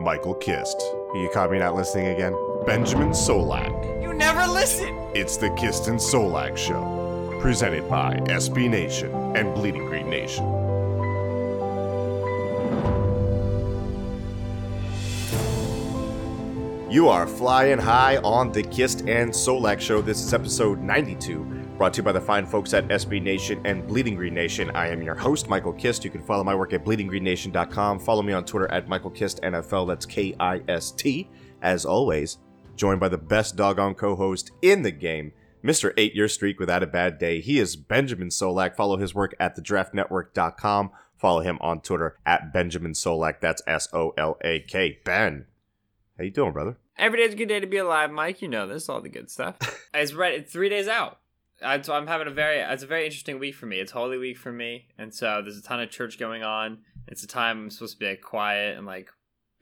Michael Kist. You caught me not listening again? Benjamin Solak. You never listen! It's the Kist and Solak Show, presented by SB Nation and Bleeding Green Nation. You are flying high on the Kist and Solak Show. This is episode 92, brought to you by the fine folks at SB Nation and Bleeding Green Nation. I am your host, Michael Kist. You can follow my work at bleedinggreennation.com. Follow me on Twitter at Michael Kist NFL. That's K I S T. As always, joined by the best doggone co host in the game, Mr. Eight Year Streak Without a Bad Day. He is Benjamin Solak. Follow his work at thedraftnetwork.com. Follow him on Twitter at Benjamin Solak. That's S O L A K. Ben, how you doing, brother? Every day's a good day to be alive, Mike. You know this, all the good stuff. it's right. It's three days out. I, so I'm having a very. It's a very interesting week for me. It's Holy Week for me, and so there's a ton of church going on. It's a time I'm supposed to be like quiet and like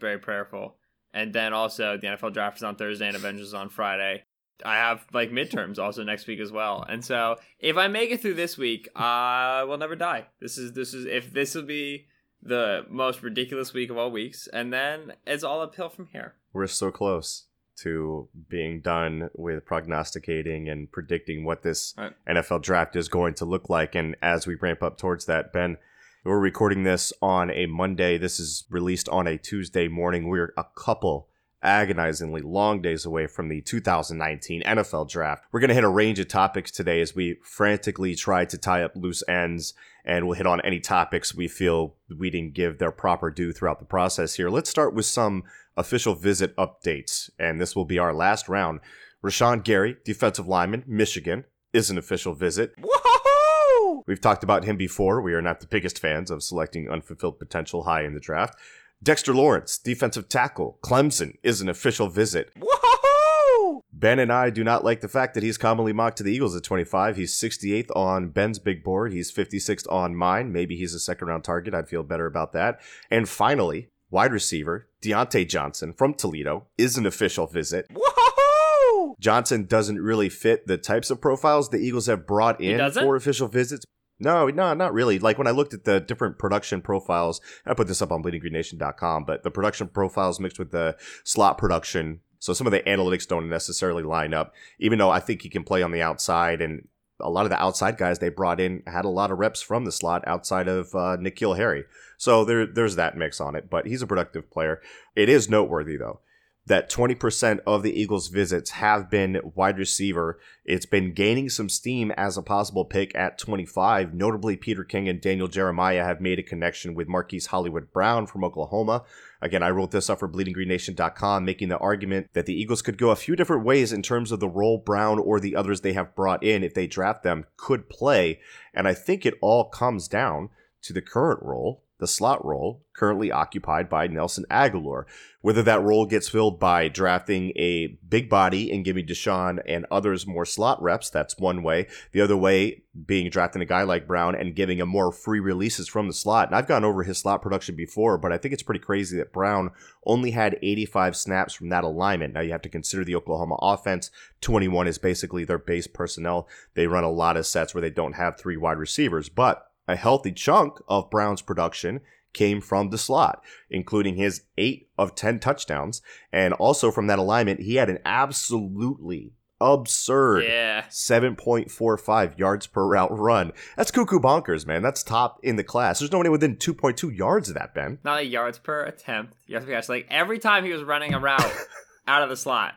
very prayerful. And then also the NFL draft is on Thursday and Avengers is on Friday. I have like midterms also next week as well. And so if I make it through this week, I will never die. This is this is if this will be the most ridiculous week of all weeks, and then it's all uphill from here. We're so close to being done with prognosticating and predicting what this Right. NFL draft is going to look like. And as we ramp up towards that, Ben, we're recording this on a Monday. This is released on a Tuesday morning. We're a couple agonizingly long days away from the 2019 NFL draft. We're going to hit a range of topics today as we frantically try to tie up loose ends and we'll hit on any topics we feel we didn't give their proper due throughout the process here. Let's start with some official visit updates, and this will be our last round. Rashan Gary, defensive lineman, Michigan, is an official visit. Woohoo! We've talked about him before. We are not the biggest fans of selecting unfulfilled potential high in the draft. Dexter Lawrence, defensive tackle, Clemson, is an official visit. Woohoo! Ben and I do not like the fact that he's commonly mocked to the Eagles at 25. He's 68th on Ben's big board. He's 56th on mine. Maybe he's a second round target. I'd feel better about that. And finally, wide receiver Diontae Johnson from Toledo is an official visit. Woohoo! Johnson doesn't really fit the types of profiles the Eagles have brought in for official visits. No, no, not really. Like when I looked at the different production profiles, I put this up on bleedinggreennation.com, but the production profiles mixed with the slot production. So some of the analytics don't necessarily line up, even though I think he can play on the outside. And a lot of the outside guys they brought in had a lot of reps from the slot outside of uh, N'Keal Harry. So there, there's that mix on it, but he's a productive player. It is noteworthy, though, that 20% of the Eagles' visits have been wide receiver. It's been gaining some steam as a possible pick at 25. Notably, Peter King and Daniel Jeremiah have made a connection with Marquise Hollywood Brown from Oklahoma. Again, I wrote this up for bleedinggreennation.com, making the argument that the Eagles could go a few different ways in terms of the role Brown or the others they have brought in, if they draft them, could play. And I think it all comes down to the current role, the slot role, currently occupied by Nelson Agholor. Whether that role gets filled by drafting a big body and giving DeSean and others more slot reps, that's one way. The other way being drafting a guy like Brown and giving him more free releases from the slot. And I've gone over his slot production before, but I think it's pretty crazy that Brown only had 85 snaps from that alignment. Now you have to consider the Oklahoma offense. 21 is basically their base personnel. They run a lot of sets where they don't have three wide receivers, but a healthy chunk of Brown's production came from the slot, including his 8 of 10 touchdowns. And also from that alignment, he had an absolutely absurd Yeah. 7.45 yards per route run. That's cuckoo bonkers, man. That's top in the class. There's no nobody within 2.2 yards of that, Ben. Not like yards per attempt. Yards per catch. Like every time he was running a route out of the slot,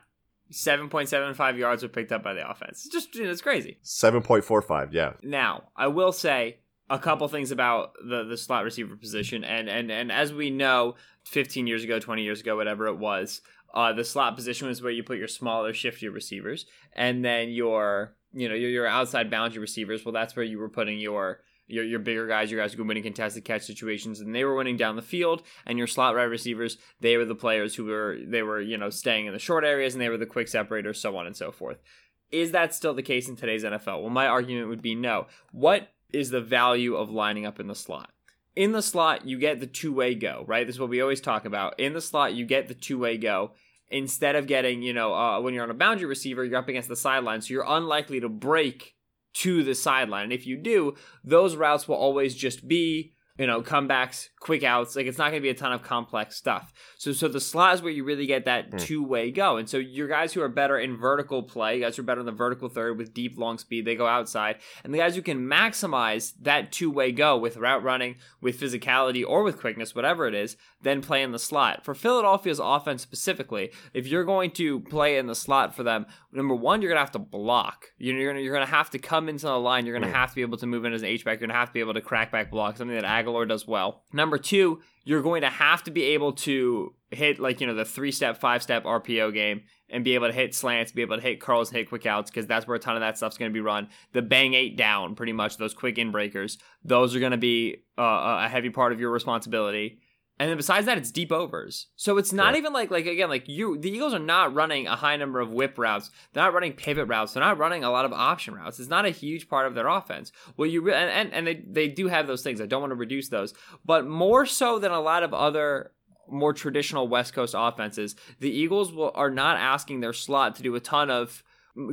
7.75 yards were picked up by the offense. It's just, it's crazy. 7.45, yeah. Now, I will say a couple things about the the slot receiver position, and and and as we know, 15 years ago, 20 years ago, whatever it was, uh, the slot position was where you put your smaller, shiftier receivers, and then your you know your your outside boundary receivers. Well, that's where you were putting your your, your bigger guys, your guys who were winning contested catch situations, and they were winning down the field. And your slot wide receivers, they were the players who were they were you know staying in the short areas, and they were the quick separators, so on and so forth. Is that still the case in today's NFL? Well, my argument would be no. What is the value of lining up in the slot? In the slot, you get the two way go, right? This is what we always talk about. In the slot, you get the two way go. Instead of getting, you know, uh, when you're on a boundary receiver, you're up against the sideline, so you're unlikely to break to the sideline. And if you do, those routes will always just be you know, comebacks, quick outs. Like it's not going to be a ton of complex stuff. So, so the slot is where you really get that Mm. two way go. And so your guys who are better in vertical play, guys who are better in the vertical third with deep long speed, they go outside. And the guys who can maximize that two way go with route running, with physicality, or with quickness, whatever it is, then play in the slot. For Philadelphia's offense specifically, if you're going to play in the slot for them, number one, you're gonna have to block. You're, you're gonna you're gonna have to come into the line. You're gonna Mm. have to be able to move in as an H back. You're gonna have to be able to crack back block, something that Agholor does well. Number two, you're going to have to be able to hit like you know the three step, five step RPO game and be able to hit slants, be able to hit curls, hit quick outs because that's where a ton of that stuff's going to be run. The bang eight down, pretty much those quick in breakers, those are going to be uh, a heavy part of your responsibility. And then besides that, it's deep overs. So it's not Right. even like like again like you the Eagles are not running a high number of whip routes. They're not running pivot routes. They're not running a lot of option routes. It's not a huge part of their offense. Well, you re- and, and and they they do have those things. I don't want to reduce those, but more so than a lot of other more traditional West Coast offenses, the Eagles will are not asking their slot to do a ton of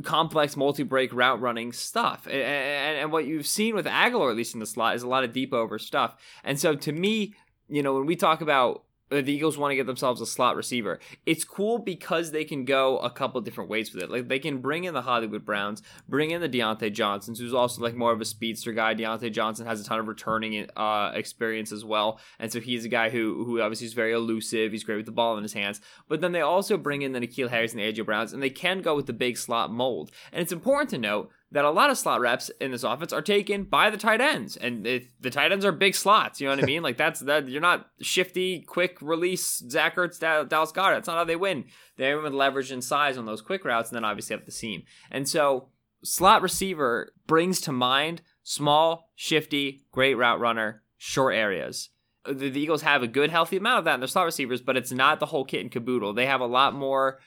complex multi-break route running stuff. And, and, and what you've seen with Agholor, at least in the slot, is a lot of deep over stuff. And so to me, you know, when we talk about the Eagles want to get themselves a slot receiver. It's cool because they can go a couple different ways with it. Like they can bring in the Hollywood Browns, bring in the Diontae Johnsons, who's also like more of a speedster guy. Diontae Johnson has a ton of returning uh, experience as well, and so he's a guy who who obviously is very elusive. He's great with the ball in his hands. But then they also bring in the N'Keal Harris and the AJ Browns, and they can go with the big slot mold. And it's important to note that a lot of slot reps in this offense are taken by the tight ends, and the tight ends are big slots. You know what I mean? like that's that you're not shifty, quick release Zach Ertz, Da- Dallas Goedert. That's not how they win. They win with leverage and size on those quick routes, and then obviously up the seam. And so slot receiver brings to mind small, shifty, great route runner, short areas. The, the Eagles have a good, healthy amount of that in their slot receivers, but it's not the whole kit and caboodle. They have a lot more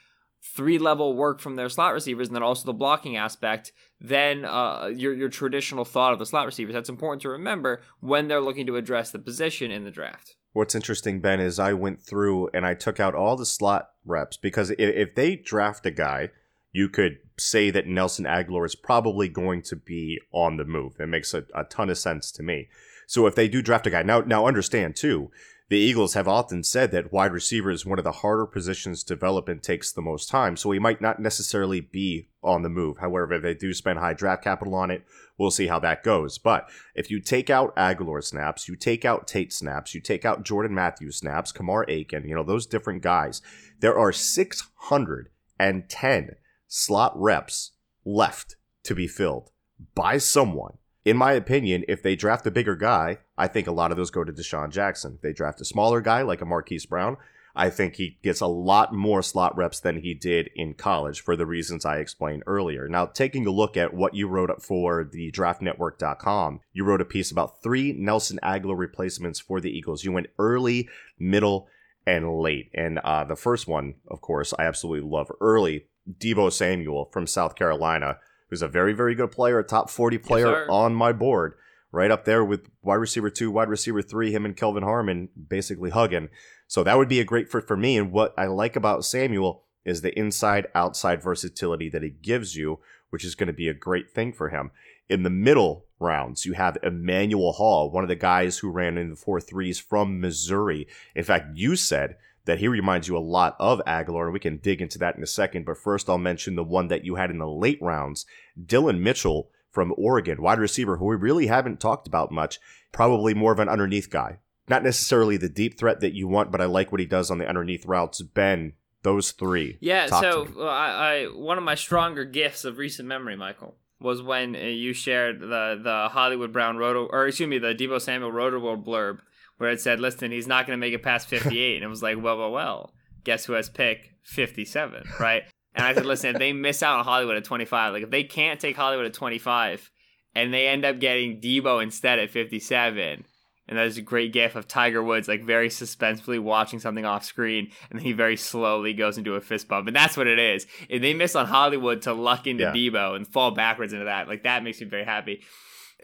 three level work from their slot receivers and then also the blocking aspect than uh, your, your traditional thought of the slot receivers. That's important to remember when they're looking to address the position in the draft. What's interesting, Ben, is I went through and I took out all the slot reps because if, if they draft a guy, you could say that Nelson Agholor is probably going to be on the move. It makes a, a ton of sense to me. So if they do draft a guy, now now understand too, the Eagles have often said that wide receiver is one of the harder positions to develop and takes the most time. So he might not necessarily be on the move. However, if they do spend high draft capital on it, we'll see how that goes. But if you take out Agholor snaps, you take out Tate snaps, you take out Jordan Matthews snaps, Kamar Aiken, you know, those different guys, there are 610 slot reps left to be filled by someone. In my opinion, if they draft a bigger guy, I think a lot of those go to DeSean Jackson. If they draft a smaller guy like a Marquise Brown, I think he gets a lot more slot reps than he did in college for the reasons I explained earlier. Now, taking a look at what you wrote up for the draftnetwork.com, you wrote a piece about three Nelson Agholor replacements for the Eagles. You went early, middle, and late. And uh, the first one, of course, I absolutely love early. Deebo Samuel from South Carolina, who's a very, very good player, a top 40 player sir. on my board. Right up there with wide receiver two, wide receiver three, him and Kelvin Harmon basically hugging. So that would be a great fit for me. And what I like about Samuel is the inside outside versatility that he gives you, which is going to be a great thing for him. In the middle rounds, you have Emanuel Hall, one of the guys who ran in the four threes from Missouri. In fact, you said that he reminds you a lot of Agholor, and we can dig into that in a second. But first, I'll mention the one that you had in the late rounds Dillon Mitchell from Oregon, wide receiver, who we really haven't talked about much. Probably more of an underneath guy. Not necessarily the deep threat that you want, but I like what he does on the underneath routes. Ben, those three. Yeah, so I, I one of my stronger gifts of recent memory, Michael, was when uh, you shared the the Hollywood Brown Roto, or excuse me, the Deebo Samuel Rotoworld blurb, where it said, "Listen, he's not going to make it past 58," and it was like, "Well, well, well, guess who has pick 57, right?" And I said, "Listen, if they miss out on Hollywood at 25, like if they can't take Hollywood at 25, and they end up getting Deebo instead at 57." And there's a great gif of Tiger Woods like very suspensefully watching something off screen, and then he very slowly goes into a fist bump, and that's what it is. If they miss on Hollywood to luck into Yeah. Deebo and fall backwards into that, like that makes me very happy.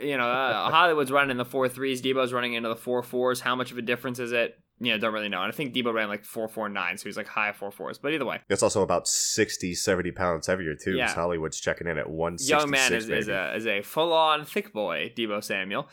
You know, uh, Hollywood's running in the four threes, Deebo's running into the four fours. How much of a difference is it? Yeah, don't really know. And I think Deebo ran like 449, so he's like high four fours. But either way, It's also about 60, 70 pounds heavier, too. Yeah. Hollywood's checking in at 166, young man is, is a is a full on thick boy, Deebo Samuel,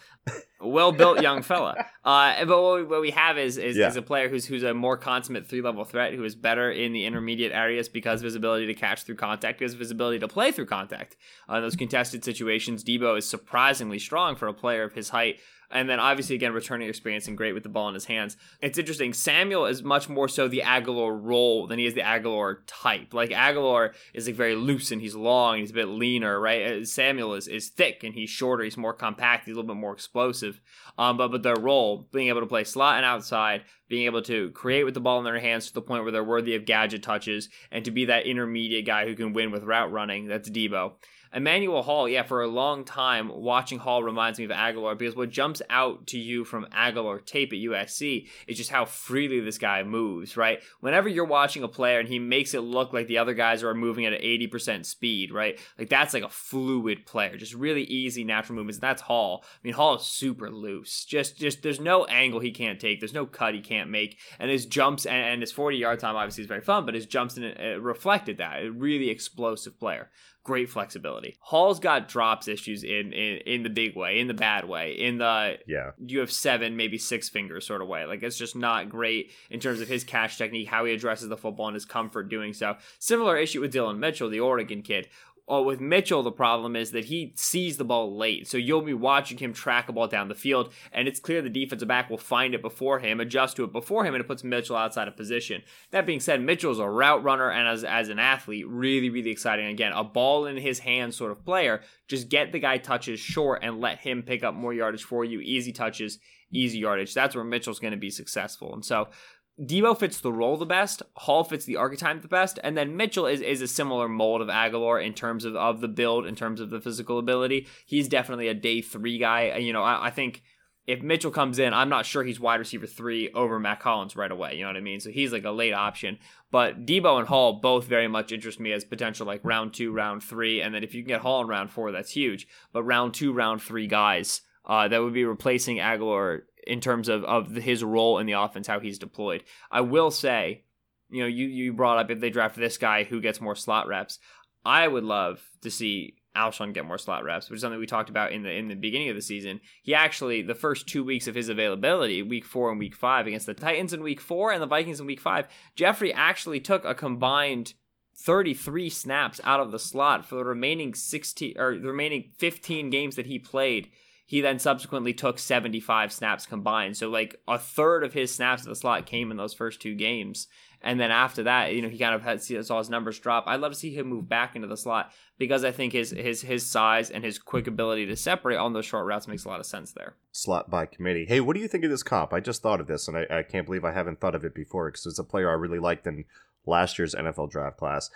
well built young fella. Uh, but what we, what we have is is, Yeah. is a player who's who's a more consummate three level threat, who is better in the intermediate areas because of his ability to catch through contact, because of his ability to play through contact. Uh, in those contested situations, Deebo is surprisingly strong for a player of his height. And then obviously again returning experience and great with the ball in his hands. It's interesting. Samuel is much more so the Agholor role than he is the Agholor type. Like Agholor is like very loose and he's long and he's a bit leaner, right? Uh, Samuel is, is thick and he's shorter. He's more compact. He's a little bit more explosive. Um, but but their role, being able to play slot and outside, being able to create with the ball in their hands to the point where they're worthy of gadget touches, and to be that intermediate guy who can win with route running. That's Deebo. Emmanuel Hall, yeah, for a long time, watching Hall reminds me of Agholor because what jumps out to you from Agholor tape at USC is just how freely this guy moves, right? Whenever you're watching a player and he makes it look like the other guys are moving at an 80% speed, right? Like that's like a fluid player, just really easy natural movements. That's Hall. I mean, Hall is super loose. Just, just there's no angle he can't take. There's no cut he can't make, and his jumps and, and his 40 yard time obviously is very fun, but his jumps in it, it uh, reflected that. A really explosive player great flexibility. Hall's got drops issues in, in in the big way, in the bad way, in the Yeah. you have seven, maybe six fingers sort of way. Like it's just not great in terms of his catch technique, how he addresses the football, and his comfort doing so. Similar issue with Dillon Mitchell, the Oregon kid. Oh, with Mitchell, the problem is that he sees the ball late. So you'll be watching him track a ball down the field, and it's clear the defensive back will find it before him, adjust to it before him, and it puts Mitchell outside of position. That being said, Mitchell's a route runner and as, as an athlete, really, really exciting. Again, a ball in his hand sort of player. Just get the guy touches short and let him pick up more yardage for you. Easy touches, easy yardage. That's where Mitchell's going to be successful. And so Deebo fits the role the best, Hall fits the archetype the best, and then Mitchell is, is a similar mold of Agholor in terms of, of the build, in terms of the physical ability. He's definitely a day three guy. You know, I, I think if Mitchell comes in, I'm not sure he's wide receiver three over Mack Hollins right away. You know what I mean? So he's like a late option. But Debo and Hall both very much interest me as potential like round two, round three. And then if you can get Hall in round four, that's huge. But round two, round three guys uh, that would be replacing Agholor in terms of, of his role in the offense, how he's deployed. I will say, you know, you, you brought up if they draft this guy who gets more slot reps. I would love to see Alshon get more slot reps, which is something we talked about in the in the beginning of the season. He actually the first two weeks of his availability, week four and week five, against the Titans in week four and the Vikings in week five, Jeffery actually took a combined 33 snaps out of the slot for the remaining 16 or the remaining 15 games that he played. He then subsequently took 75 snaps combined. So like a third of his snaps at the slot came in those first two games. And then after that, you know, he kind of had saw his numbers drop. I'd love to see him move back into the slot because I think his his his size and his quick ability to separate on those short routes makes a lot of sense there. Slot by committee. Hey, what do you think of this comp? I just thought of this, and I, I can't believe I haven't thought of it before because it's a player I really liked in last year's NFL draft class.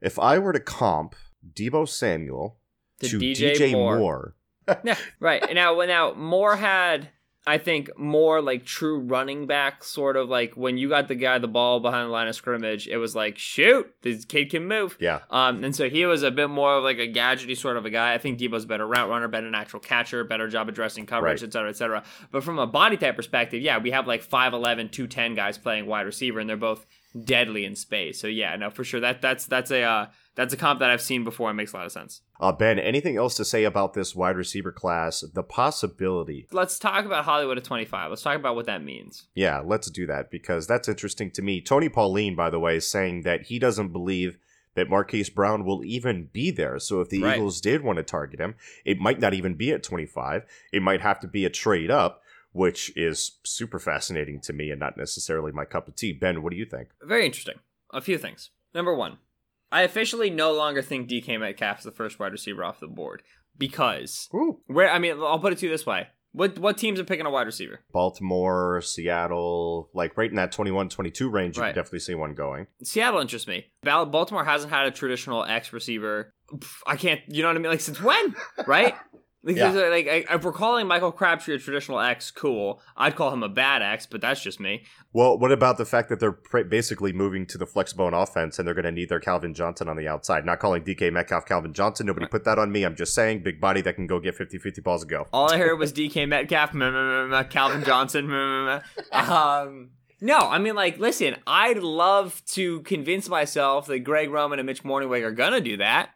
If I were to comp Deebo Samuel To to, DJ DJ, Moore. Moore, yeah, right. And now, now Moore had, I think, more like true running back sort of like when you got the guy the ball behind the line of scrimmage, it was like shoot, this kid can move. yeah, Um, and so he was a bit more of like a gadgety sort of a guy. I think Deebo's a better route runner, better natural catcher, better job addressing coverage, Right. et cetera, et cetera. But from a body type perspective, yeah, we have like 5'11, 210 guys playing wide receiver, and they're both deadly in space. So yeah, no, for sure. That that's that's a uh, that's a comp that I've seen before and makes a lot of sense. uh, Ben. Anything else to say about this wide receiver class? The possibility. Let's talk about Hollywood at 25. Let's talk about what that means. Yeah, let's do that because that's interesting to me. Tony Pauline, by the way, is saying that he doesn't believe that Marquise Brown will even be there. So if the Right. Eagles did want to target him, it might not even be at 25. It might have to be a trade up, which is super fascinating to me and not necessarily my cup of tea. Ben, what do you think? Very interesting. A few things. Number one, I officially no longer think DK Metcalf is the first wide receiver off the board because Ooh. where I mean, I'll put it to you this way: what what teams are picking a wide receiver? Baltimore, Seattle, like right in that 21 22 range, you Right. could definitely see one going. Seattle interests me. Baltimore hasn't had a traditional X receiver. I can't. You know what I mean? Like since when? Right? Like, Yeah. like I- if we're calling Michael Crabtree a traditional X, cool. I'd call him a bad X, but that's just me. Well, what about the fact that they're pr- basically moving to the flexbone offense and they're going to need their Calvin Johnson on the outside? Not calling DK Metcalf Calvin Johnson. Nobody put that on me. I'm just saying, big body that can go get 50 50 balls and go. All I heard was DK Metcalf, Calvin Johnson. Um, No, I mean, like, listen, I'd love to convince myself that Greg Roman and Mitch Mornhinweg are gonna do that.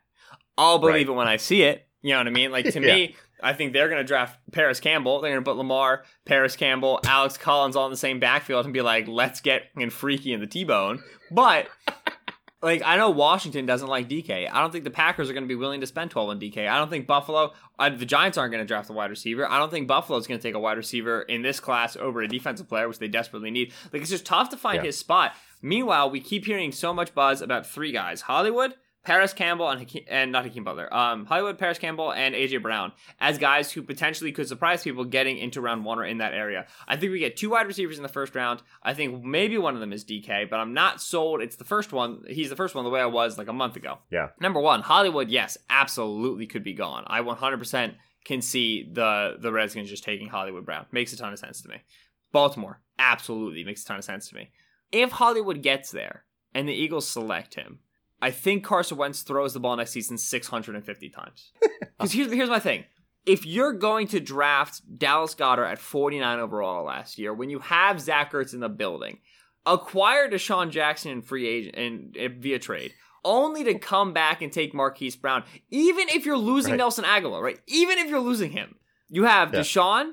I'll believe Right. it when I see it. You know what I mean? Like to Yeah. me, I think they're gonna draft Parris Campbell. They're gonna put Lamar, Parris Campbell, Alex Collins all in the same backfield and be like, let's get fucking freaky in the T-bone. But like I know Washington doesn't like DK. I don't think the Packers are going to be willing to spend 12 on DK. I don't think Buffalo, uh, the Giants aren't going to draft a wide receiver. I don't think Buffalo's going to take a wide receiver in this class over a defensive player, which they desperately need. Like it's just tough to find Yeah. his spot. Meanwhile, we keep hearing so much buzz about three guys: Hollywood, Parris Campbell, and Hakeem, and not Hakeem Butler. Um, Hollywood, Parris Campbell, and AJ Brown as guys who potentially could surprise people getting into round one or in that area. I think we get two wide receivers in the first round. I think maybe one of them is DK, but I'm not sold. It's the first one. He's the first one the way I was like a month ago. Yeah. Number one, Hollywood, yes, absolutely could be gone. I 100% can see the the Redskins just taking Hollywood Brown. Makes a ton of sense to me. Baltimore, absolutely makes a ton of sense to me. If Hollywood gets there and the Eagles select him, I think Carson Wentz throws the ball next season 650 times. Because here's, here's my thing. If you're going to draft Dallas Goedert at 49 overall last year, when you have Zach Ertz in the building, acquire DeSean Jackson in free agent and, and eh, via trade, only to come back and take Marquise Brown, even if you're losing Right. Nelson Agholor, right? Even if you're losing him, you have Yeah. DeSean,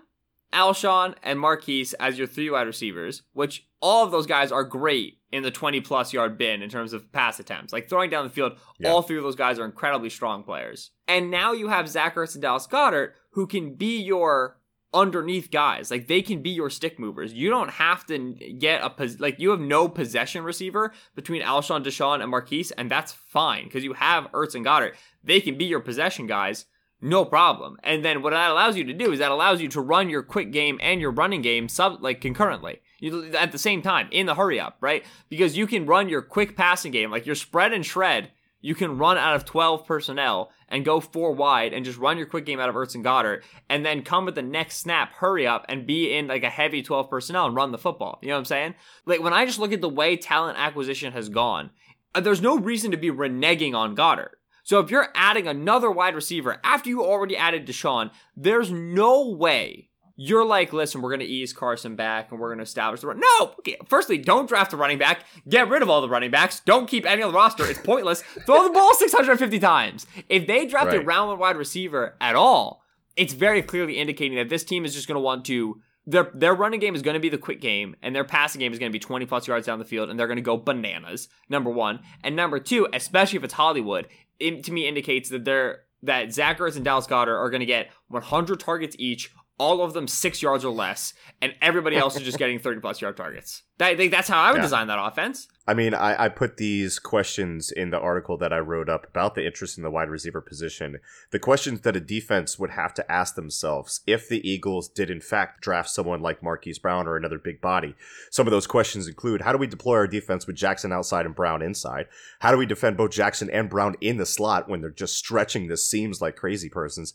Alshon, and Marquise as your three wide receivers, which all of those guys are great in the 20 plus yard bin in terms of pass attempts. Like throwing down the field, Yeah. all three of those guys are incredibly strong players. And now you have Zach Ertz and Dallas Goedert who can be your underneath guys. Like they can be your stick movers. You don't have to get a pos- like you have no possession receiver between Alshon, DeSean, and Marquise, and that's fine because you have Ertz and Goedert. They can be your possession guys. No problem. And then what that allows you to do is that allows you to run your quick game and your running game sub like concurrently. You at the same time in the hurry up, right? Because you can run your quick passing game like your spread and shred. You can run out of 12 personnel and go four wide and just run your quick game out of Ertz and Goedert and then come with the next snap, hurry up and be in like a heavy 12 personnel and run the football. You know what I'm saying? Like when I just look at the way talent acquisition has gone, uh, there's no reason to be reneging on Goedert. So if you're adding another wide receiver after you already added DeSean, there's no way you're like, listen, we're going to ease Carson back and we're going to establish the run. No! Okay, firstly, don't draft a running back. Get rid of all the running backs. Don't keep any on the roster. It's pointless. Throw the ball 650 times. If they draft a round one wide receiver at all, it's very clearly indicating that this team is just going to want to. Their, their running game is going to be the quick game, and their passing game is going to be 20 plus yards down the field, and they're going to go bananas. Number one, and number two, especially if it's Hollywood, it to me indicates that they're that Zach Ertz and Dallas Goedert are going to get 100 targets each, all of them six yards or less, and everybody else is just getting 30 plus yard targets. That, I think that's how I would Yeah. design that offense. I mean, I, I put these questions in the article that I wrote up about the interest in the wide receiver position. The questions that a defense would have to ask themselves if the Eagles did, in fact, draft someone like Marquise Brown or another big body. Some of those questions include how do we deploy our defense with Jackson outside and Brown inside? How do we defend both Jackson and Brown in the slot when they're just stretching the seams like crazy persons?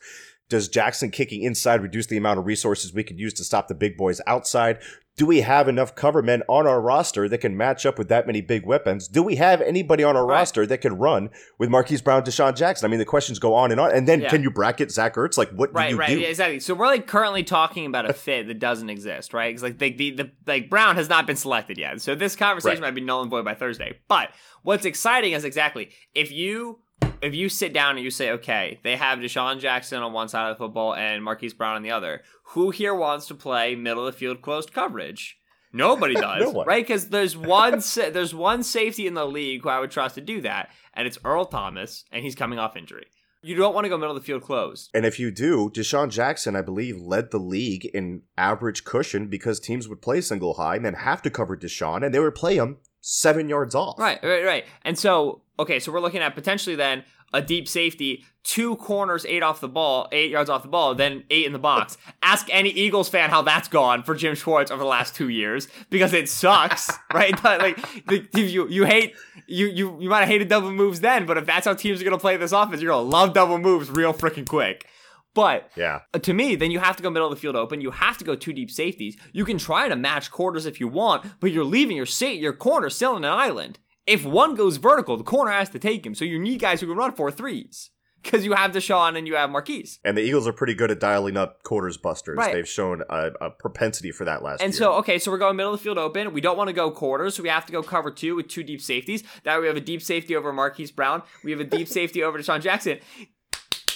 Does Jackson kicking inside reduce the amount of resources we could use to stop the big boys outside? Do we have enough cover men on our roster that can match up with that many big weapons? Do we have anybody on our Right. roster that can run with Marquise Brown, DeSean Jackson? I mean, the questions go on and on. And then Yeah. can you bracket Zach Ertz? Like, what Right, do you right, do? yeah, exactly. So we're like currently talking about a fit that doesn't exist, right? Because like the, the the like Brown has not been selected yet, so this conversation Right. might be null and void by Thursday. But what's exciting is exactly if you if you sit down and you say, okay, they have DeSean Jackson on one side of the football and Marquise Brown on the other. Who here wants to play middle of the field closed coverage? Nobody does, No right? Because there's one sa- there's one safety in the league who I would trust to do that, and it's Earl Thomas, and he's coming off injury. You don't want to go middle of the field closed. And if you do, DeSean Jackson, I believe, led the league in average cushion because teams would play single high and then have to cover DeSean, and they would play him seven yards off. Right, right, right. And so, okay, so we're looking at potentially then a deep safety, two corners, eight off the ball, eight yards off the ball, then eight in the box. Ask any Eagles fan how that's gone for Jim Schwartz over the last two years because it sucks, right? But, like the, you, you hate you you you might have hated double moves then, but if that's how teams are gonna play this offense, you're gonna love double moves real freaking quick. But Yeah. uh, to me, then you have to go middle of the field open. You have to go two deep safeties. You can try to match quarters if you want, but you're leaving your sa- your corner still in an island. If one goes vertical, the corner has to take him. So you need guys who can run four threes. because you have DeSean and you have Marquise. And the Eagles are pretty good at dialing up quarters busters. Right. They've shown a, a propensity for that last And year. so, okay, so we're going middle of the field open. We don't want to go quarters, so we have to go cover two with two deep safeties. That way we have a deep safety over Marquise Brown. We have a deep safety over DeSean Jackson.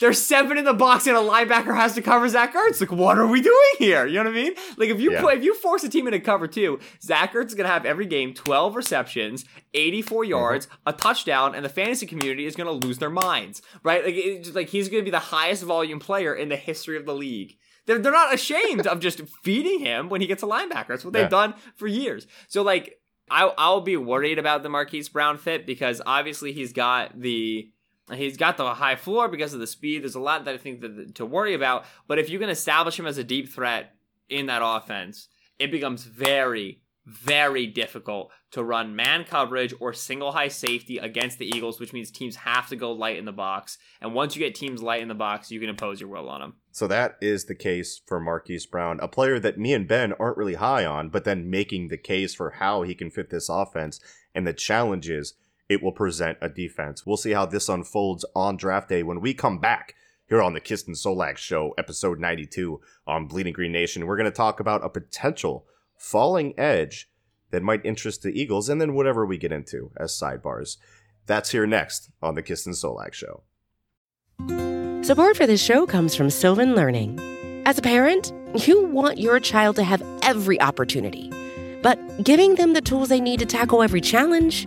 There's seven in the box, and a linebacker has to cover Zach Ertz. Like, what are we doing here? You know what I mean? Like, if you Yeah. if you force a team into cover two, Zach Ertz is gonna have every game 12 receptions, 84 mm-hmm. yards, a touchdown, and the fantasy community is gonna lose their minds, right? Like, it's just like he's gonna be the highest volume player in the history of the league. They're, they're not ashamed of just feeding him when he gets a linebacker. That's what they've done for years. So like I I'll be worried about the Marquise Brown fit because obviously he's got the he's got the high floor because of the speed. There's a lot that I think that, to worry about. But if you can establish him as a deep threat in that offense, it becomes very very difficult to run man coverage or single high safety against the Eagles, which means teams have to go light in the box. And once you get teams light in the box, you can impose your will on them. So that is the case for Marquise Brown, a player that me and Ben aren't really high on, but then making the case for how he can fit this offense and the challenges it will present a defense. We'll see how this unfolds on draft day when we come back here on the Kiston Solak Show, episode 92 on Bleeding Green Nation. We're going to talk about a potential falling edge that might interest the Eagles and then whatever we get into as sidebars. That's here next on the Kiston Solak Show. Support for this show comes from Sylvan Learning. As a parent, you want your child to have every opportunity, but giving them the tools they need to tackle every challenge,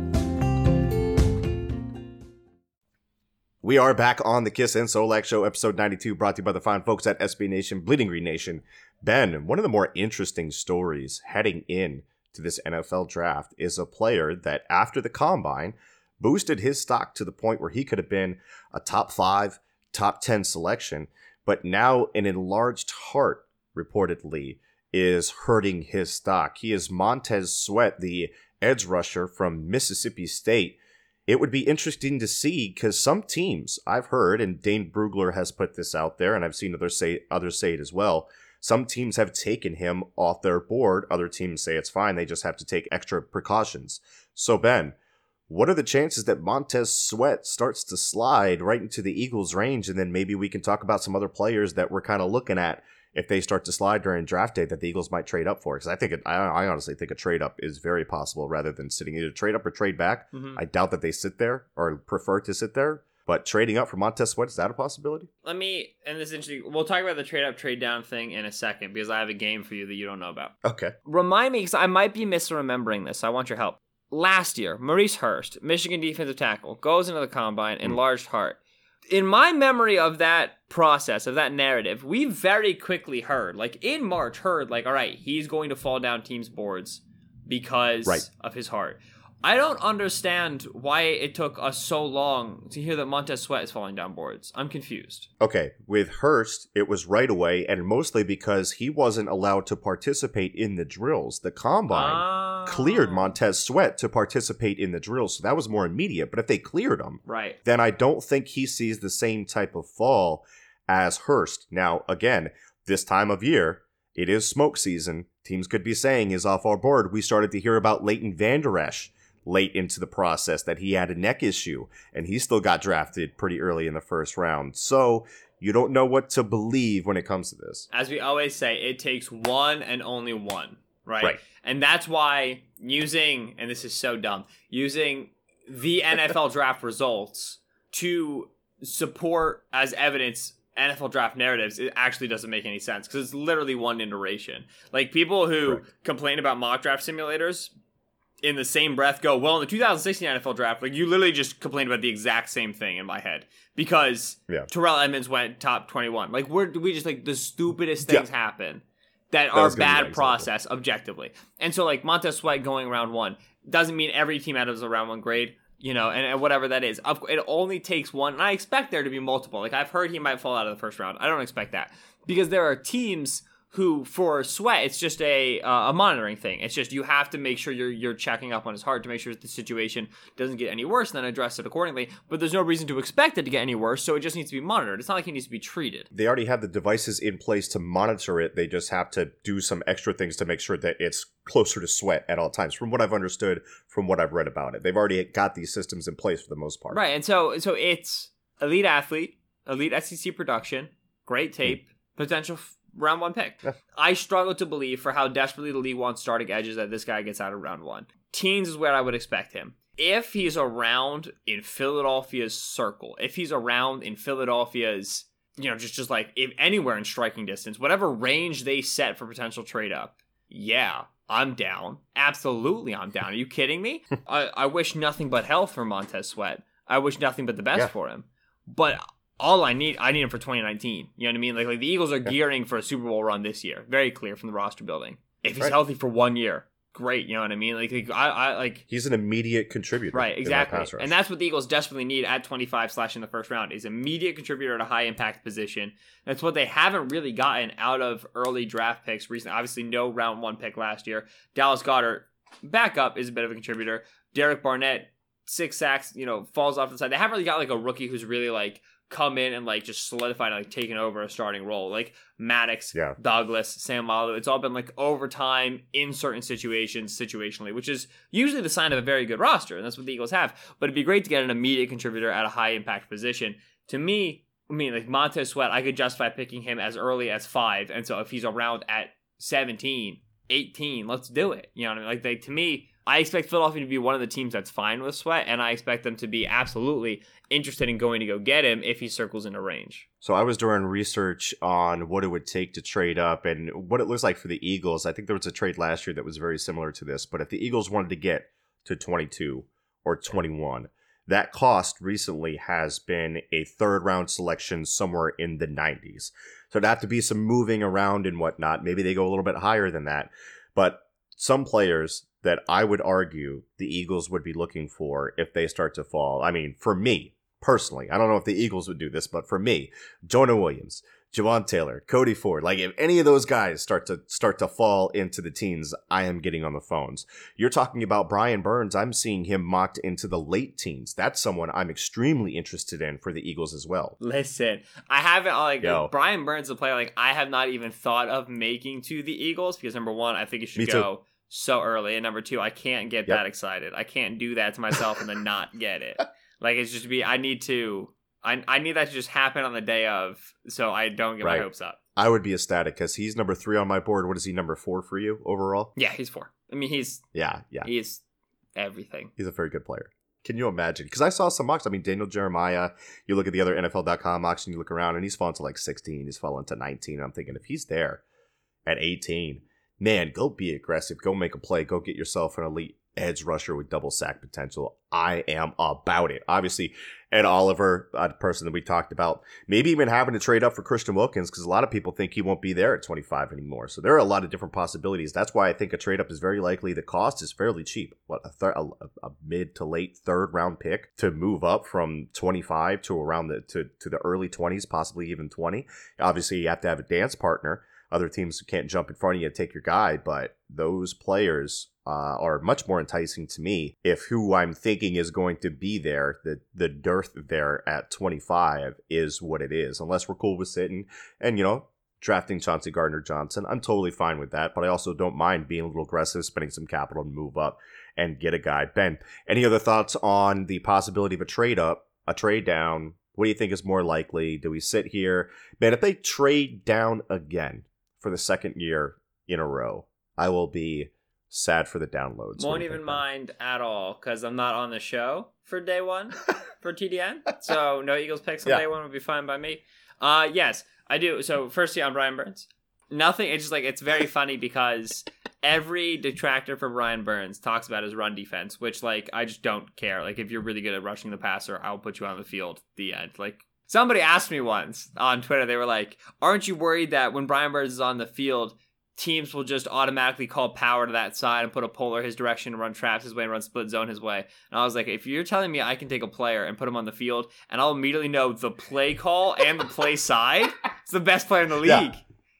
We are back on the Kist and Solak Show, episode 92, brought to you by the fine folks at SB Nation, Bleeding Green Nation. Ben, one of the more interesting stories heading in to this NFL draft is a player that, after the combine, boosted his stock to the point where he could have been a top five, top 10 selection, but now an enlarged heart, reportedly, is hurting his stock. He is Montez Sweat, the edge rusher from Mississippi State it would be interesting to see because some teams I've heard, and Dane Brugler has put this out there, and I've seen others say others say it as well. Some teams have taken him off their board. Other teams say it's fine; they just have to take extra precautions. So Ben, what are the chances that Montez Sweat starts to slide right into the Eagles' range, and then maybe we can talk about some other players that we're kind of looking at if they start to slide during draft day that the Eagles might trade up for? Because I think it, I, I honestly think a trade up is very possible rather than sitting either trade up or trade back. Mhm. I doubt that they sit there or prefer to sit there. But trading up for Montez Sweat is that a possibility? Let me, and this is interesting. We'll talk about the trade up, trade down thing in a second because I have a game for you that you don't know about. Okay. Remind me, because I might be misremembering this. So I want your help. Last year, Maurice Hurst, Michigan defensive tackle, goes into the combine, enlarged heart. In my memory of that process, of that narrative, we very quickly heard, like in March, heard, like, all right, he's going to fall down teams' boards because Right. of his heart. I don't understand why it took us so long to hear that Montez Sweat is falling down boards. I'm confused. Okay. With Hurst, it was right away, and mostly because he wasn't allowed to participate in the drills. The combine Ah. cleared Montez Sweat to participate in the drills, so that was more immediate. But if they cleared him, Right. then I don't think he sees the same type of fall as Hurst. Now, again, this time of year, it is smoke season. Teams could be saying is off our board. We started to hear about Leighton Vander Esch late into the process that he had a neck issue and he still got drafted pretty early in the first round. So you don't know what to believe when it comes to this. as we always say, it takes one and only one, right? Right. And that's why using, and this is so dumb, using the NFL draft results to support as evidence NFL draft narratives, it actually doesn't make any sense because it's literally one iteration. Like people who Correct. complain about mock draft simulators in the same breath go, well, in the 2016 NFL draft, like you literally just complained about the exact same thing in my head because Yeah. Terrell Edmunds went top 21. Like we're we just like the stupidest things Yeah. happen that That are was gonna be my bad example. process objectively. And so like Montez Sweat going round one doesn't mean every team out of a round one grade, you know, and, and whatever that is. Of- It only takes one, and I expect there to be multiple. Like I've heard he might fall out of the first round. I don't expect that because there are teams who for sweat it's just a uh, a monitoring thing it's just you have to make sure you're you're checking up on his heart to make sure that the situation doesn't get any worse and then address it accordingly but there's no reason to expect it to get any worse so it just needs to be monitored it's not like he needs to be treated They already have the devices in place to monitor it. They just have to do some extra things to make sure that it's closer to sweat at all times. From what I've understood, from what I've read about it, they've already got these systems in place for the most part. Right, and so so it's elite athlete, elite SEC production, great tape, potential f- round one pick. I struggle to believe for how desperately the league wants starting edges that this guy gets out of round one. Teens is where I would expect him. If he's around in Philadelphia's circle, if he's around in Philadelphia's, you know, just just like if anywhere in striking distance, whatever range they set for potential trade up, yeah, I'm down. Absolutely, I'm down. Are you kidding me? I, I wish nothing but health for Montez Sweat. I wish nothing but the best Yeah. for him. But all I need, I need him for 2019. You know what I mean? Like, like the Eagles are gearing for a Super Bowl run this year. Very clear from the roster building. If he's Right. healthy for one year, great. You know what I mean? Like, like I, I like. He's an immediate contributor. Right, exactly. And that's what the Eagles desperately need at 25 slash in the first round is immediate contributor at a high impact position. That's what they haven't really gotten out of early draft picks recently. Obviously, no round one pick last year. Dallas Goedert, backup, is a bit of a contributor. Derek Barnett, six sacks, you know, falls off the side. They haven't really got like a rookie who's really like come in and like just solidified and like taken over a starting role. Like Maddox, Yeah. Douglas, Sam Malu. It's all been like overtime in certain situations, situationally, which is usually the sign of a very good roster, and that's what the Eagles have. But it'd be great to get an immediate contributor at a high impact position. To me, I mean, like Montez Sweat, I could justify picking him as early as five, and so if he's around at 17, 18, let's do it. You know what I mean? Like they, to me, I expect Philadelphia to be one of the teams that's fine with Sweat, and I expect them to be absolutely interested in going to go get him if he circles into range. So I was doing research on what it would take to trade up and what it looks like for the Eagles. I think there was a trade last year that was very similar to this, but if the Eagles wanted to get to 22 or 21, that cost recently has been a third round selection somewhere in the 90s. So it'd have to be some moving around and whatnot. Maybe they go a little bit higher than that. But some players that I would argue the Eagles would be looking for if they start to fall. I mean, for me personally, I don't know if the Eagles would do this, but for me, Jonah Williams, Jawaan Taylor, Cody Ford, like if any of those guys start to start to fall into the teens, I am getting on the phones. You're talking about Brian Burns. I'm seeing him mocked into the late teens. That's someone I'm extremely interested in for the Eagles as well. Listen, I haven't like Yo. Brian Burns, the player, like I have not even thought of making to the Eagles because number one, I think he should Me too. So early, and number two, I can't get Yep. that excited. I can't do that to myself and then not get it. Like it's just be, I need to, I I need that to just happen on the day of, so I don't get Right. my hopes up. I would be ecstatic because he's number three on my board. What is he number four for you overall? Yeah, he's four. I mean, he's Yeah, yeah. he's everything. He's a very good player. Can you imagine? Because I saw some mocks. I mean, Daniel Jeremiah, you look at the other NFL.com mocks and you look around and he's fallen to like 16. He's fallen to 19. I'm thinking if he's there at 18, man, go be aggressive. Go make a play. Go get yourself an elite edge rusher with double sack potential. I am about it. Obviously, Ed Oliver, a person that we talked about, maybe even having to trade up for Christian Wilkins because a lot of people think he won't be there at 25 anymore. So there are a lot of different possibilities. That's why I think a trade up is very likely. The cost is fairly cheap. What a, thir- a, a mid to late third round pick to move up from 25 to around the to, to the early 20s, possibly even 20. Obviously, you have to have a dance partner. Other teams can't jump in front of you and take your guy, but those players uh, are much more enticing to me if who I'm thinking is going to be there, the the dearth there at 25 is what it is. Unless we're cool with sitting and you know drafting Chauncey Gardner Johnson, I'm totally fine with that. But I also don't mind being a little aggressive, spending some capital to move up and get a guy. Ben, any other thoughts on the possibility of a trade up, a trade down? What do you think is more likely? Do we sit here, man? If they trade down again for the second year in a row, I will be sad for the downloads. Won't even mind at all because I'm not on the show for day one for TDN. So no Eagles picks on Yeah. day one would be fine by me. Uh, yes, I do. So firstly on Brian Burns, nothing. It's just like it's very funny because every detractor for Brian Burns talks about his run defense, which like I just don't care. Like if you're really good at rushing the passer, I'll put you on the field. The end. Like somebody asked me once on Twitter, they were like, "Aren't you worried that when Brian Burns is on the field?" Teams will just automatically call power to that side and put a polar his direction and run traps his way and run split zone his way. And I was like, if you're telling me I can take a player and put him on the field and I'll immediately know the play call and the play side, it's the best player in the league. Yeah.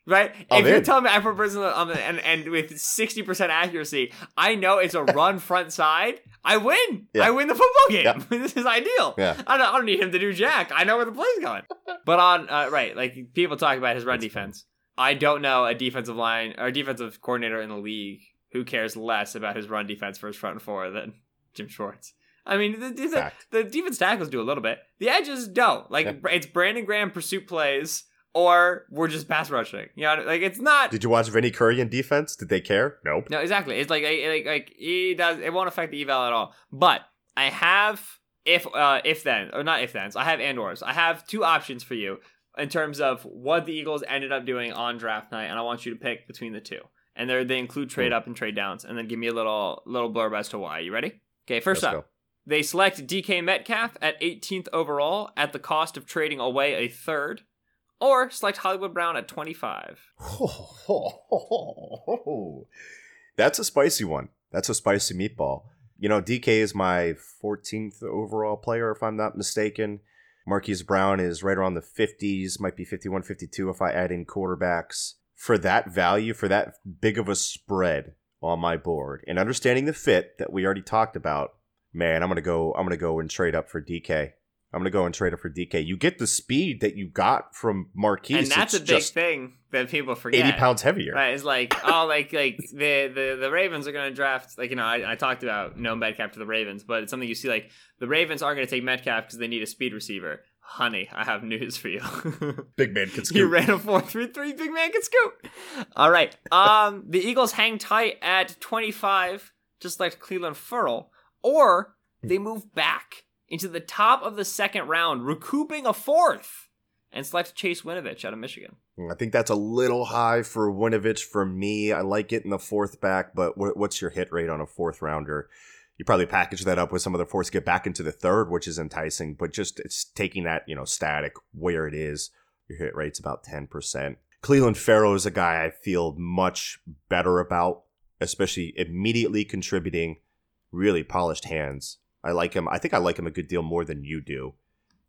Right? I'm if you're in. telling me I put person on the and, and with sixty percent accuracy, I know it's a run front side. I win. Yeah. I win the football game. Yeah. this is ideal. Yeah. I don't, I don't need him to do jack. I know where the play's going. but on uh, right, like people talk about his run That's defense. I don't know a defensive line or defensive coordinator in the league who cares less about his run defense for his front four than Jim Schwartz. I mean, the, the, the defense tackles do a little bit. The edges don't. Like Yeah. it's Brandon Graham pursuit plays, or we're just pass rushing. You know, like it's not. Did you watch Vinny Curry in defense? Did they care? Nope. No, exactly. It's like like like he does. It won't affect the eval at all. But I have if uh if then or not if thens. I have and ors. I have two options for you in terms of what the Eagles ended up doing on draft night, and I want you to pick between the two. And they they include trade up and trade downs, and then give me a little little blurb as to why. You ready? Okay, 1st Let's up. go. They select DK Metcalf at 18th overall at the cost of trading away a third, or select Hollywood Brown at 25. That's a spicy one. That's a spicy meatball. You know, DK is my 14th overall player, if I'm not mistaken. Marquise Brown is right around the 50s, might be 51, 52 if I add in quarterbacks. For that value, for that big of a spread on my board, and understanding the fit that we already talked about, man, I'm gonna go. I'm gonna go and trade up for DK. I'm gonna go and trade up for DK. You get the speed that you got from Marquise, and that's it's a big thing that people forget. 80 pounds heavier. Right, it's like oh, like like the the the Ravens are gonna draft like you know I, I talked about no Metcalf to the Ravens, but it's something you see like the Ravens aren't gonna take Metcalf because they need a speed receiver. Honey, I have news for you. Big man can scoop. you ran a four three three, big man can scoop. All right, um, the Eagles hang tight at twenty five, just like Clelin Ferrell, or they move back into the top of the second round, recouping a fourth, and select Chase Winovich out of Michigan. Hmm, I think that's a little high for Winovich for me. I like in the fourth back, but what's your hit rate on a fourth rounder? You probably package that up with some of the force get back into the third, which is enticing, but just it's taking that, you know, static where it is. Your hit rate's about 10%. Clelin Ferrell is a guy I feel much better about, especially immediately contributing, really polished hands. I like him. I think I like him a good deal more than you do.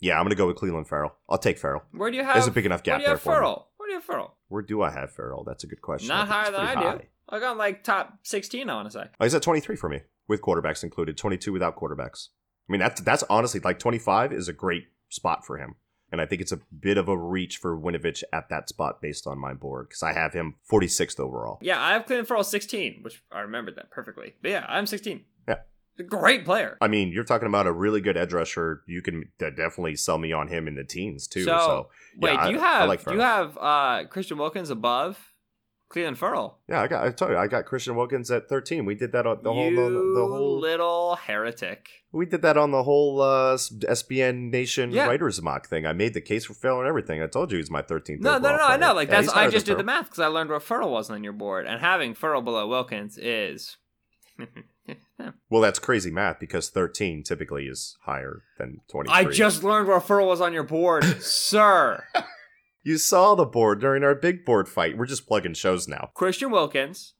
Yeah, I'm gonna go with Clelin Ferrell. I'll take Ferrell. Where do you have? There's a big enough gap where do you have there Ferrell? Where do you have Ferrell? Where do I have Ferrell? That's a good question. Not higher than I do. I got like top 16. I want to say. Oh, he's at 23 for me with quarterbacks included. 22 without quarterbacks. I mean, that's that's honestly like 25 is a great spot for him, and I think it's a bit of a reach for Winovich at that spot based on my board because I have him 46th overall. Yeah, I have Clelin Ferrell 16, which I remembered that perfectly. But yeah, I'm 16 great player. I mean, you're talking about a really good edge rusher. You can definitely sell me on him in the teens too. So, So, Wait, yeah, do you I- I have like do you have uh, Christian Wilkins above Clelin Ferrell? yeah, I got. I told you, I got Christian Wilkins at 13. We did that on the whole. The, the whole. little heretic. We did that on the whole uh, SBN Nation Yeah. writers mock thing. I made the case for Ferrell and everything. I told you he's my 13th. No, no, no, no, I know. Like Yeah, that's I just did the math because I learned where Ferrell wasn't on your board, and having Ferrell below Wilkins is. Well, that's crazy math because 13 typically is higher than 23. I just learned where Ferrell was on your board, sir. You saw the board during our big board fight. We're just plugging shows now. Christian Wilkins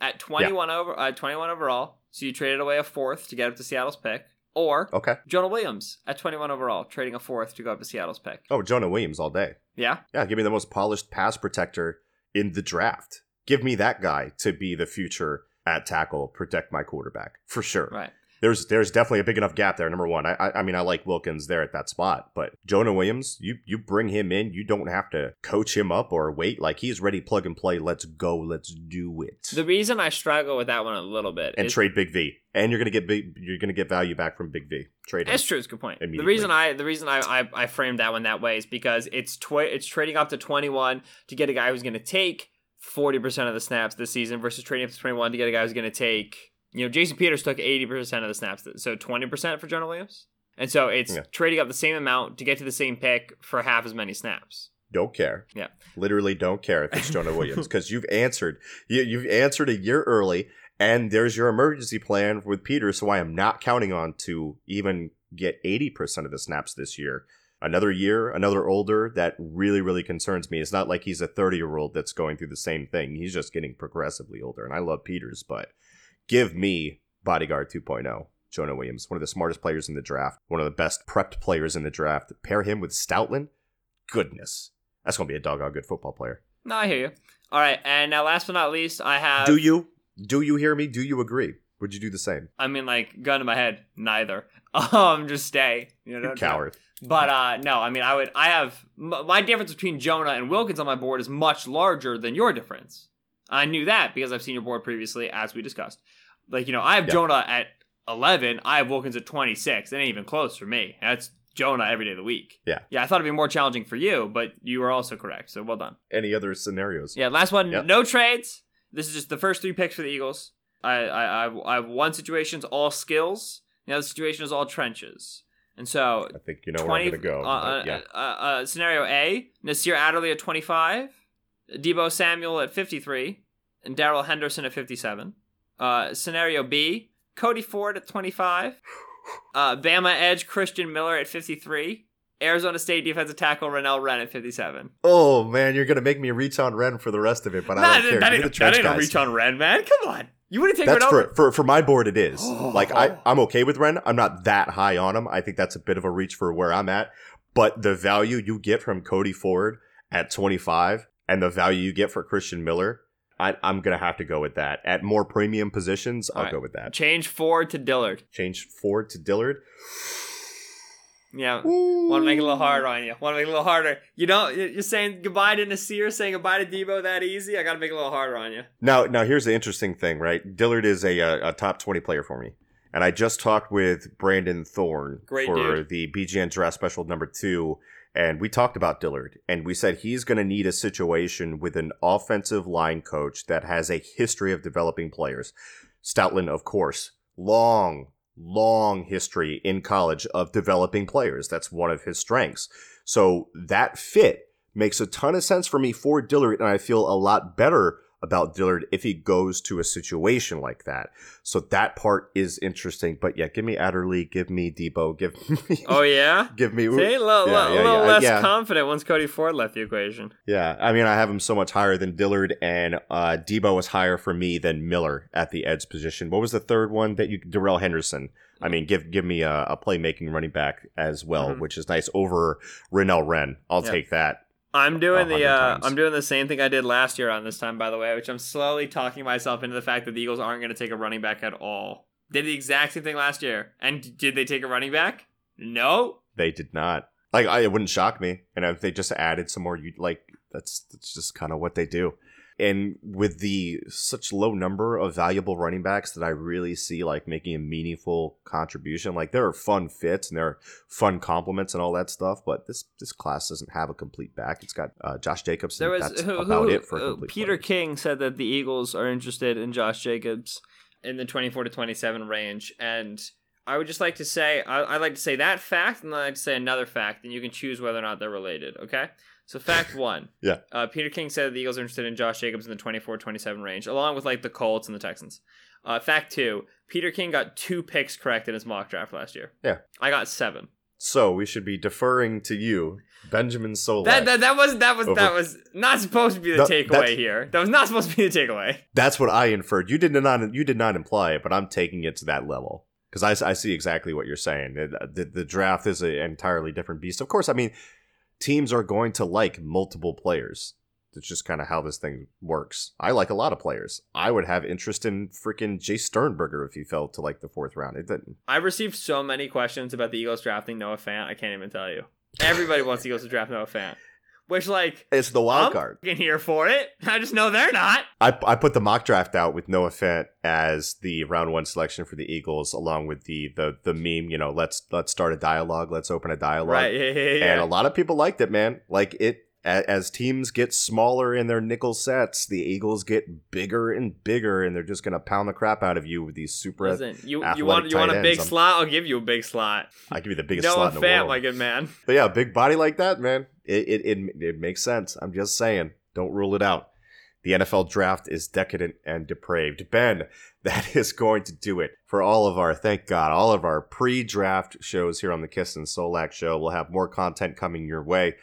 at 21 over uh, 21 overall. So you traded away a fourth to get up to Seattle's pick, or Okay. Jonah Williams at 21 overall, trading a fourth to go up to Seattle's pick. Oh, Jonah Williams all day. Yeah, Yeah, give me the most polished pass protector in the draft. Give me that guy to be the future at tackle, protect my quarterback for sure. right. There's there's definitely a big enough gap there. Number one, I, I I mean I like Wilkins there at that spot, but Jonah Williams, you you bring him in, you don't have to coach him up or wait. Like he's ready, plug and play. Let's go, let's do it. The reason I struggle with that one a little bit and is trade Big V, and you're gonna get big. You're gonna get value back from Big V. Trade. That's true. It's a good point. The reason I the reason I, I I framed that one that way is because it's twi- it's trading up to 21 to get a guy who's to take 40 percent of the snaps this season versus trading up to 21 to get a guy who's going to take you know Jason Peters took 80 percent of the snaps, so 20 percent for Jonah Williams, and so it's Yeah. trading up the same amount to get to the same pick for half as many snaps. don't care. Yeah. Literally don't care if it's Jonah Williams because you've answered. You, you've answered a year early, and there's your emergency plan with Peter. So I am not counting on to even get 80% of the snaps this year. Another year, another older, that really, really concerns me. It's not like he's a 30 year old that's going through the same thing. He's just getting progressively older. And I love Peters, but give me Bodyguard 2.0. Jonah Williams, one of the smartest players in the draft, one of the best prepped players in the draft. Pair him with Stoutland, goodness, that's gonna be a doggone good football player. No, I hear you. All right, and now last but not least, I have. Do you? Do you hear me? Do you agree? Would you do the same? I mean, like gun to my head, neither. Um, just stay. You know, coward. But uh, no, I mean, I would. I have my difference between Jonah and Wilkins on my board is much larger than your difference. I knew that because I've seen your board previously, as we discussed. Like you know, I have Yeah. Jonah at eleven. I have Wilkins at twenty six. That ain't even close for me. That's Jonah every day of the week. Yeah. Yeah, I thought it'd be more challenging for you, but you were also correct. So well done. Any other scenarios? Yeah, last one. No trades. This is just the first three picks for the Eagles. I I I've, I have one situation's all skills. The other situation is all trenches. And so I think you know 20, where I'm gonna go. uh, but uh, yeah. uh, uh, scenario A: Nasir Adderley at 25, Deebo Samuel at 53, and Darrell Henderson at 57. Uh, scenario B: Cody Ford at 25, uh, Bama edge Christian Miller at 53, Arizona State defensive tackle Renell Wren at 57. Oh man, you're gonna make me reach on Wren for the rest of it, but I don't care. that Give me ain't, the that ain't a reach on Wren, man. Come on, you wouldn't take That's Wren for, over. for for my board. It is like I I'm okay with Wren. I'm not that high on him. I think that's a bit of a reach for where I'm at. But the value you get from Cody Ford at 25 and the value you get for Christian Miller, I, I'm gonna have to go with that. At more premium positions, I'll Alright. go with that. Change Ford to Dillard. Change Ford to Dillard. Yeah. Want to make it a little harder on you. Want to make it a little harder. You don't. You're saying goodbye to Nasir, saying goodbye to Deebo that easy. I got to make it a little harder on you. Now, now here's the interesting thing, right? Dillard is a, a, a top 20 player for me. And I just talked with Brandon Thorn Great for dude. the BGN draft special number two. And we talked about Dillard. And we said he's going to need a situation with an offensive line coach that has a history of developing players. Stoutland, of course, long, long history in college of developing players. That's one of his strengths. So that fit makes a ton of sense for me for Dillard, and I feel a lot better about Dillard if he goes to a situation like that. So that part is interesting. But yeah, give me Adderley, give me Deebo, give me Oh yeah. give me See, a little, Yeah, yeah, little less confident once Cody Ford left the equation. Yeah, I mean, I have him so much higher than Dillard, and uh, Deebo was higher for me than Miller at the edge position. What was the third one that you? Darrell Henderson. I mean, give give me a, a playmaking running back as well, Mhm. which is nice over Renell Wren. I'll take that. I'm doing the. Uh. I'm doing the same thing I did last year on this time, by the way, which I'm slowly talking myself into the fact that the Eagles aren't going to take a running back at all. Did the exact same thing last year, and did they take a running back? No. They did not. Like, I, it wouldn't shock me, and if they just added some more, like that's that's just kind of what they do. And with the such low number of valuable running backs that I really see like making a meaningful contribution, like there are fun fits and there are fun compliments and all that stuff, but this this class doesn't have a complete back. It's got uh, Josh Jacobs. There was that's who, about who- it for uh, Peter. King said that the Eagles are interested in Josh Jacobs in the 24 to 27 range, and I would just like to say I, I'd like to say that fact, and then I'd like to say another fact, and you can choose whether or not they're related. Okay. So fact one. Yeah. Uh, Peter King said the Eagles are interested in Josh Jacobs in the 24-27 range, along with like the Colts and the Texans. Uh, fact two. Peter King got two picks correct in his mock draft last year. Yeah. I got seven. So we should be deferring to you, Benjamin Solak. That, that that was that was Over- that was not supposed to be the No, takeaway that's- here. That was not supposed to be the takeaway. That's what I inferred. You did not. You did not imply it, but I'm taking it to that level because I, I see exactly what you're saying. The, uh, the, the draft is an entirely different beast. Of course, I mean teams are going to like multiple players. That's just kind of how this thing works. I like a lot of players. I would have interest in freaking Jace Sternberger if he fell to like the fourth round. It didn't. I received so many questions about the Eagles drafting Noah Fant. I can't even tell you. Everybody wants the Eagles to draft Noah Fant, which like It's the wild I'm card. fucking here for it. I just know they're not. I, I put the mock draft out with Noah Fant as the round one selection for the Eagles, along with the the the meme. You know, let's let's start a dialogue. Let's open a dialogue. Right? Yeah, yeah, yeah. and a lot of people liked it, man. Like it as teams get smaller in their nickel sets, the Eagles get bigger and bigger, and they're just gonna pound the crap out of you with these super. Listen, you you want you want a big ends. Slot? I'll give you a big slot. I give you the biggest Noah slot in the world. my good man. but yeah, a big body like that, man. It, it, it, it makes sense. I'm just saying. Don't rule it out. The NFL draft is decadent and depraved. Ben, that is going to do it for all of our, thank God, all of our pre draft shows here on the Kist and Solak show. We'll have more content coming your way.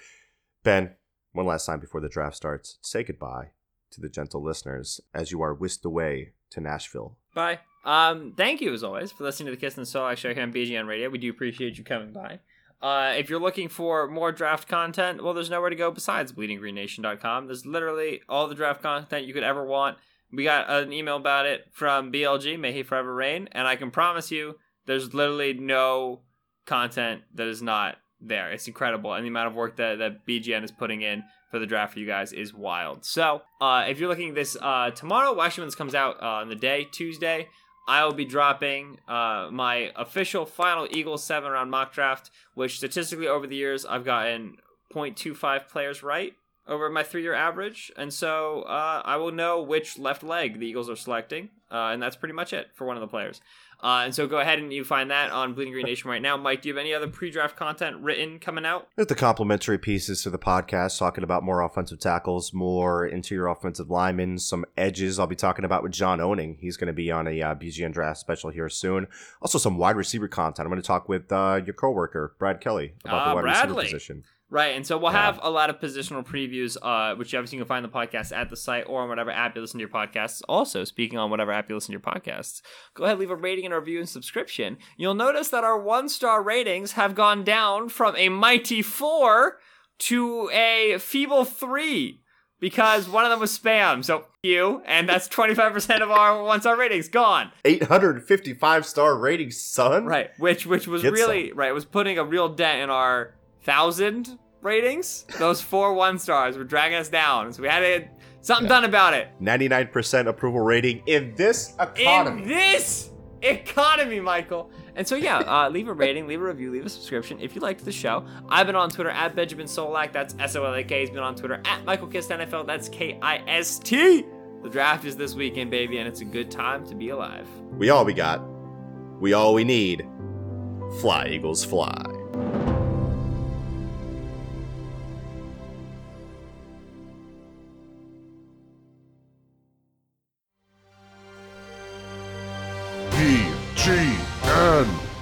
Ben, one last time before the draft starts, say goodbye to the gentle listeners as you are whisked away to Nashville. Bye. Um, thank you as always for listening to the Kist and Solak show here on BGN Radio. We do appreciate you coming by. Uh, if you're looking for more draft content, well, there's nowhere to go besides bleedinggreennation.com. There's literally all the draft content you could ever want. We got an email about it from BLG, May He Forever Reign, and I can promise you there's literally no content that is not there. It's incredible. And the amount of work that, that BGN is putting in for the draft for you guys is wild. So, uh, if you're looking this uh, tomorrow, well, actually, when this comes out uh, on the day, Tuesday, I will be dropping uh, my official final Eagles seven round mock draft, which statistically over the years I've gotten 0.25 players right over my three year average. And so uh, I will know which left leg the Eagles are selecting. Uh, and that's pretty much it for one of the players. Uh, and so go ahead and you find that on Bleeding Green Nation right now. Mike, do you have any other pre-draft content written coming out? There's the complimentary pieces to the podcast, talking about more offensive tackles, more interior offensive linemen, some edges. I'll be talking about with John Owning. He's going to be on a uh, BGN draft special here soon. Also, some wide receiver content. I'm going to talk with uh, your coworker Brad Kelly about the Ah, wide receiver position. Right, and so we'll Yeah. have a lot of positional previews, uh, which obviously you can find the podcast at the site or on whatever app you listen to your podcasts. Also, speaking on whatever app you listen to your podcasts, go ahead leave a rating and a review and subscription. You'll notice that our one star ratings have gone down from a mighty four to a feeble three because one of them was spam. So you, and that's twenty five percent of our one star ratings gone. 855 star ratings, son. Right, which which was Get really right It was putting a real dent in our thousand ratings. Those four one stars were dragging us down, so we had to get something done about it. 99% approval rating in this economy. In this economy, Michael. And so yeah, uh, leave a rating, leave a review, leave a subscription if you liked the show. I've been on Twitter at Benjamin Solak, that's S O L A K. He's been on Twitter at Michael Kist NFL, that's K I S T. The draft is this weekend, baby, and it's a good time to be alive. we all we got. We all we need. Fly, Eagles, fly. Amen.